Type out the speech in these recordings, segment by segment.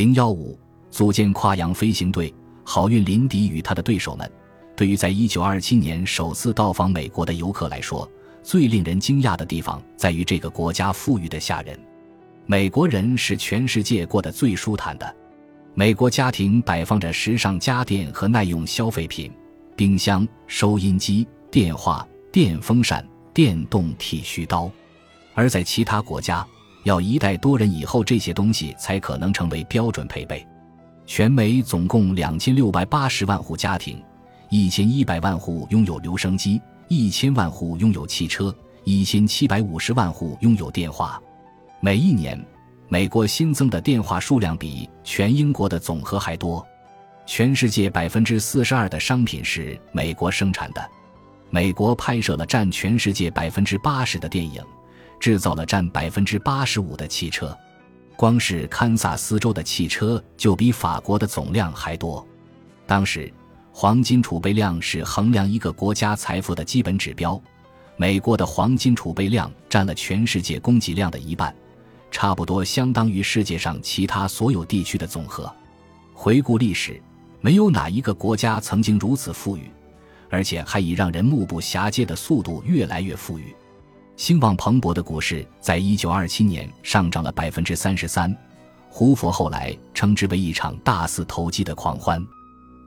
零幺五组建跨洋飞行队，好运林迪与他的对手们。对于在一九二七年首次到访美国的游客来说，最令人惊讶的地方在于这个国家富裕的吓人。美国人是全世界过得最舒坦的。美国家庭摆放着时尚家电和耐用消费品，冰箱、收音机、电话、电风扇、电动剃须刀，而在其他国家。要一代多人以后，这些东西才可能成为标准配备。全美总共两千六百八十万户家庭，一千一百万户拥有留声机，一千万户拥有汽车，一千七百五十万户拥有电话。每一年，美国新增的电话数量比全英国的总和还多。全世界百分之四十二的商品是美国生产的。美国拍摄了占全世界百分之八十的电影。制造了占百分之八十五的汽车，光是堪萨斯州的汽车就比法国的总量还多。当时，黄金储备量是衡量一个国家财富的基本指标。美国的黄金储备量占了全世界供给量的一半，差不多相当于世界上其他所有地区的总和。回顾历史，没有哪一个国家曾经如此富裕，而且还以让人目不暇接的速度越来越富裕。兴旺蓬勃的股市在一九二七年上涨了百分之三十三，胡佛后来称之为一场大肆投机的狂欢。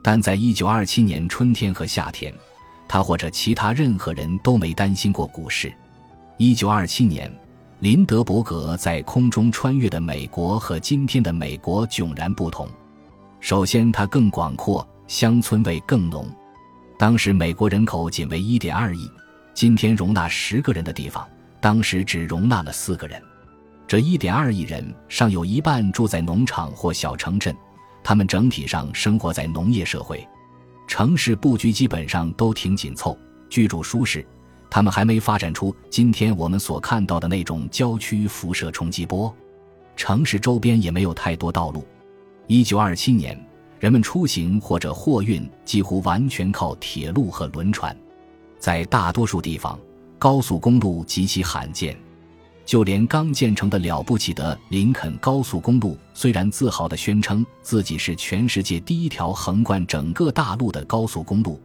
但在一九二七年春天和夏天，他或者其他任何人都没担心过股市。一九二七年，林德伯格在空中穿越的美国和今天的美国迥然不同。首先，它更广阔，乡村味更浓。当时美国人口仅为一点二亿。今天容纳十个人的地方，当时只容纳了四个人。这一点二亿人尚有一半住在农场或小城镇，他们整体上生活在农业社会。城市布局基本上都挺紧凑，居住舒适。他们还没发展出今天我们所看到的那种郊区辐射冲击波。城市周边也没有太多道路。一九二七年，人们出行或者货运几乎完全靠铁路和轮船。在大多数地方，高速公路极其罕见。就连刚建成的了不起的林肯高速公路，虽然自豪地宣称自己是全世界第一条横贯整个大陆的高速公路，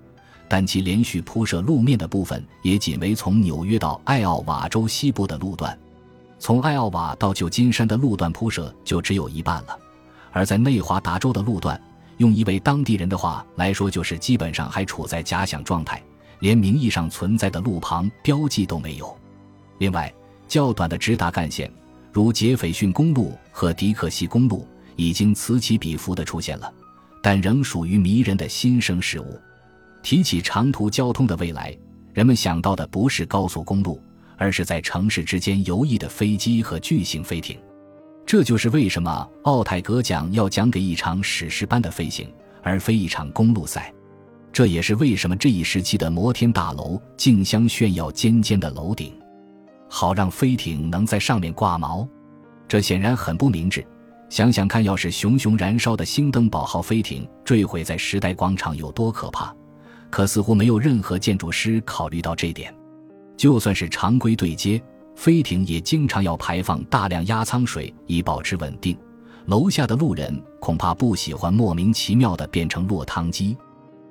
但其连续铺设路面的部分也仅为从纽约到艾奥瓦州西部的路段。从艾奥瓦到旧金山的路段铺设就只有一半了。而在内华达州的路段，用一位当地人的话来说，就是基本上还处在假想状态。连名义上存在的路旁标记都没有。另外，较短的直达干线，如杰斐逊公路和迪克西公路，已经此起彼伏地出现了，但仍属于迷人的新生事物。提起长途交通的未来，人们想到的不是高速公路，而是在城市之间游弋的飞机和巨型飞艇。这就是为什么奥泰格奖要讲给一场史诗般的飞行，而非一场公路赛。这也是为什么这一时期的摩天大楼竞相炫耀尖尖的楼顶，好让飞艇能在上面挂锚。这显然很不明智。想想看，要是熊熊燃烧的星登堡号飞艇坠毁在时代广场，有多可怕？可似乎没有任何建筑师考虑到这点。就算是常规对接，飞艇也经常要排放大量压舱水以保持稳定。楼下的路人恐怕不喜欢莫名其妙的变成落汤鸡。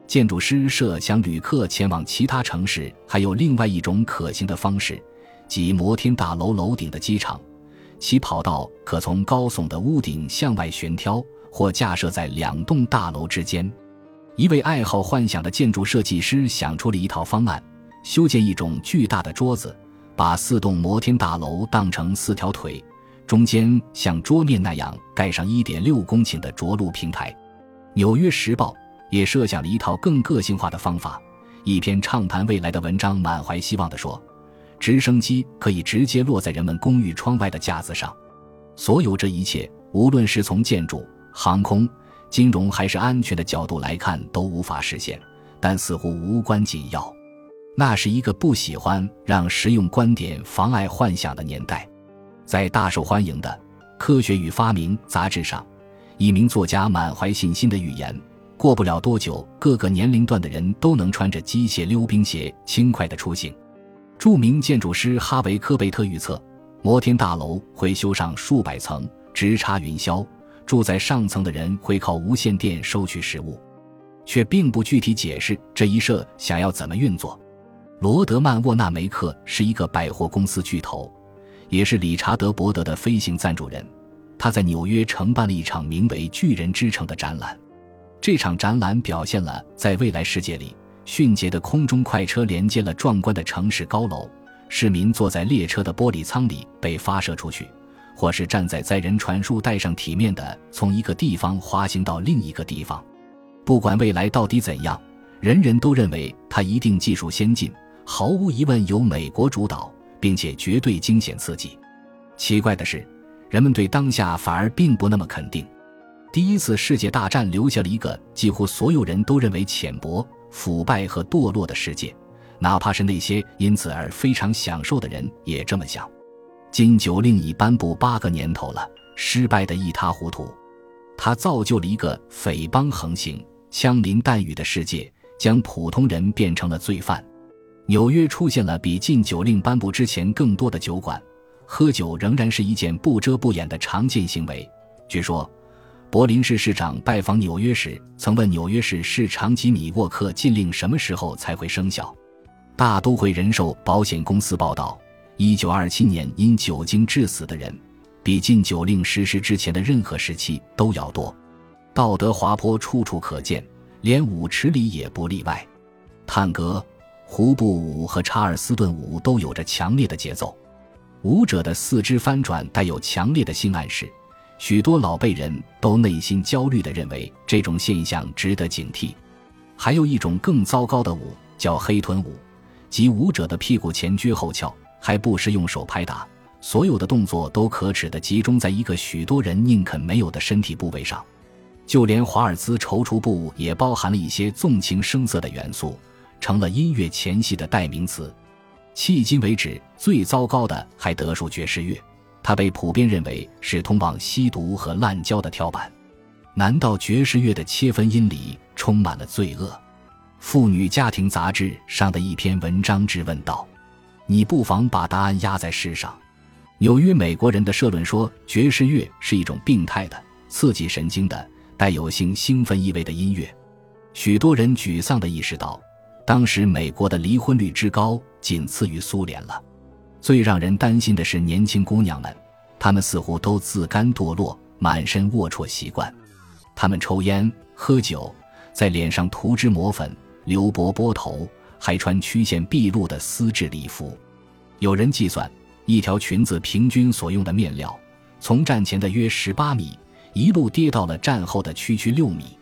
建筑师设想，旅客前往其他城市还有另外一种可行的方式，即摩天大楼楼顶的机场，其跑道可从高耸的屋顶向外悬挑，或架设在两栋大楼之间。一位爱好幻想的建筑设计师想出了一套方案：修建一种巨大的桌子，把四栋摩天大楼当成四条腿，中间像桌面那样盖上一点六公顷的着陆平台。《纽约时报》。也设想了一套更个性化的方法。一篇畅谈未来的文章满怀希望地说：“直升机可以直接落在人们公寓窗外的架子上。”所有这一切，无论是从建筑、航空、金融还是安全的角度来看，都无法实现，但似乎无关紧要。那是一个不喜欢让实用观点妨碍幻想的年代。在大受欢迎的《科学与发明》杂志上，一名作家满怀信心的预言。过不了多久，各个年龄段的人都能穿着机械溜冰鞋轻快地出行。著名建筑师哈维·科贝特预测，摩天大楼会修上数百层，直插云霄，住在上层的人会靠无线电收取食物，却并不具体解释这一社想要怎么运作。罗德曼沃纳梅克是一个百货公司巨头，也是理查德伯德的飞行赞助人。他在纽约承办了一场名为“巨人之城”的展览。这场展览表现了在未来世界里，迅捷的空中快车连接了壮观的城市高楼，市民坐在列车的玻璃舱里被发射出去，或是站在载人传输带上，体面的从一个地方滑行到另一个地方。不管未来到底怎样，人人都认为它一定技术先进。毫无疑问由美国主导，并且绝对惊险刺激。奇怪的是，人们对当下反而并不那么肯定。第一次世界大战留下了一个几乎所有人都认为浅薄、腐败和堕落的世界，哪怕是那些因此而非常享受的人也这么想。禁酒令已颁布八个年头了，失败的一塌糊涂。它造就了一个匪帮横行、枪林弹雨的世界，将普通人变成了罪犯。纽约出现了比禁酒令颁布之前更多的酒馆，喝酒仍然是一件不遮不掩的常见行为。据说，柏林市市长拜访纽约时，曾问纽约市市长吉米沃克禁令什么时候才会生效。大都会人寿保险公司报道，一九二七年因酒精致死的人，比禁酒令实施之前的任何时期都要多。道德滑坡处处可见，连舞池里也不例外。探戈。胡布舞和查尔斯顿舞都有着强烈的节奏，舞者的四肢翻转带有强烈的性暗示，许多老辈人都内心焦虑地认为这种现象值得警惕。还有一种更糟糕的舞叫黑臀舞，即舞者的屁股前撅后翘，还不时用手拍打，所有的动作都可耻地集中在一个许多人宁肯没有的身体部位上，就连华尔兹踌躇步也包含了一些纵情声色的元素。成了音乐前戏的代名词。迄今为止，最糟糕的还得数爵士乐，它被普遍认为是通往吸毒和滥交的跳板。难道爵士乐的切分音里充满了罪恶？妇女家庭杂志上的一篇文章质问道：“你不妨把答案压在世上。”纽约美国人的社论说，爵士乐是一种病态的、刺激神经的、带有性兴奋意味的音乐。许多人沮丧地意识到。当时美国的离婚率之高，仅次于苏联了。最让人担心的是年轻姑娘们，她们似乎都自甘堕落，满身龌龊习惯。她们抽烟、喝酒，在脸上涂脂抹粉，留波波头，还穿曲线毕露的丝质礼服。有人计算，一条裙子平均所用的面料，从战前的约十八米，一路跌到了战后的区区六米。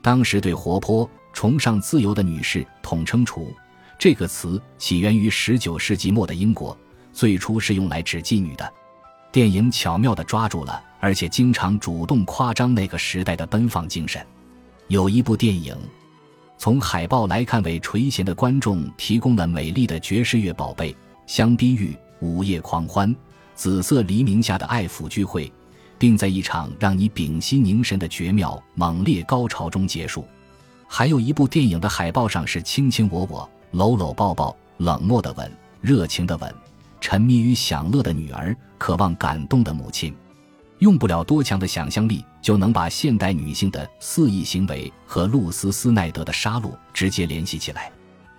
当时对活泼。崇尚自由的女士统称“厨”，这个词起源于19世纪末的英国，最初是用来指妓女的。电影巧妙地抓住了，而且经常主动夸张那个时代的奔放精神。有一部电影，从海报来看，为垂涎的观众提供了美丽的爵士乐宝贝、香槟浴、午夜狂欢、紫色黎明下的爱抚聚会，并在一场让你屏息凝神的绝妙猛烈高潮中结束。还有一部电影的海报上是卿卿我我、搂搂抱抱、冷漠的吻、热情的吻、沉迷于享乐的女儿、渴望感动的母亲，用不了多强的想象力就能把现代女性的肆意行为和露丝·斯奈德的杀戮直接联系起来。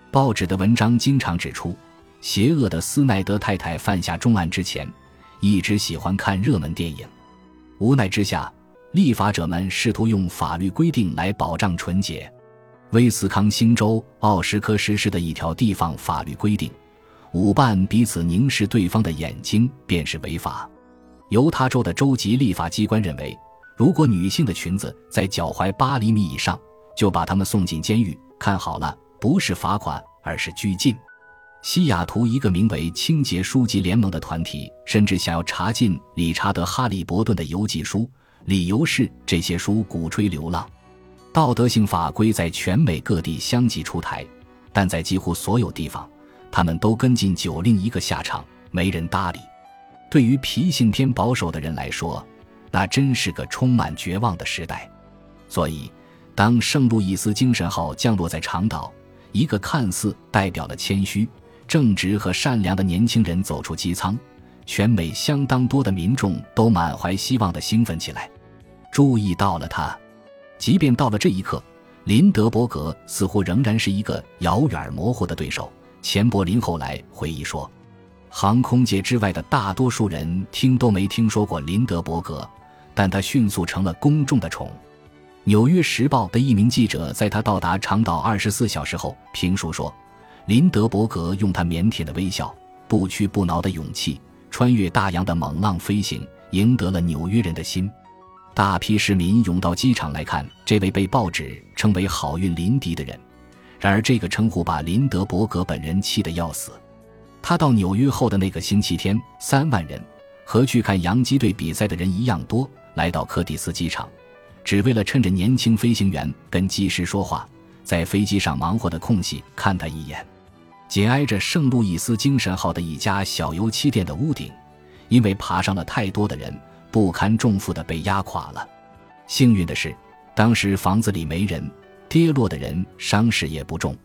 报纸的文章经常指出，邪恶的斯奈德太太犯下重案之前，一直喜欢看热门电影。无奈之下，立法者们试图用法律规定来保障纯洁。威斯康星州奥什科实施的一条地方法律规定，舞伴彼此凝视对方的眼睛便是违法。犹他州的州级立法机关认为，如果女性的裙子在脚踝八厘米以上，就把她们送进监狱。看好了，不是罚款，而是拘禁。西雅图一个名为“清洁书籍联盟”的团体，甚至想要查禁理查德·哈利伯顿的游记书，理由是这些书鼓吹流浪。道德性法规在全美各地相继出台，但在几乎所有地方，他们都跟进酒令一个下场，没人搭理。对于脾性偏保守的人来说，那真是个充满绝望的时代。所以，当圣路易斯精神号降落在长岛，一个看似代表了谦虚、正直和善良的年轻人走出机舱，全美相当多的民众都满怀希望地兴奋起来。注意到了他。即便到了这一刻，林德伯格似乎仍然是一个遥远模糊的对手。钱伯林后来回忆说：“航空界之外的大多数人听都没听说过林德伯格，但他迅速成了公众的宠。”《纽约时报》的一名记者在他到达长岛二十四小时后评述说：“林德伯格用他腼腆的微笑、不屈不挠的勇气、穿越大洋的猛浪飞行，赢得了纽约人的心。大批市民涌到机场来看这位被报纸称为‘好运林迪’的人。”然而，这个称呼把林德伯格本人气得要死。他到纽约后的那个星期天，三万人和去看洋基队比赛的人一样多，来到柯蒂斯机场，只为了趁着年轻飞行员跟机师说话，在飞机上忙活的空隙看他一眼。紧挨着圣路易斯精神号的一家小油漆店的屋顶，因为爬上了太多的人，不堪重负的被压垮了。幸运的是，当时房子里没人。跌落的人伤势也不重。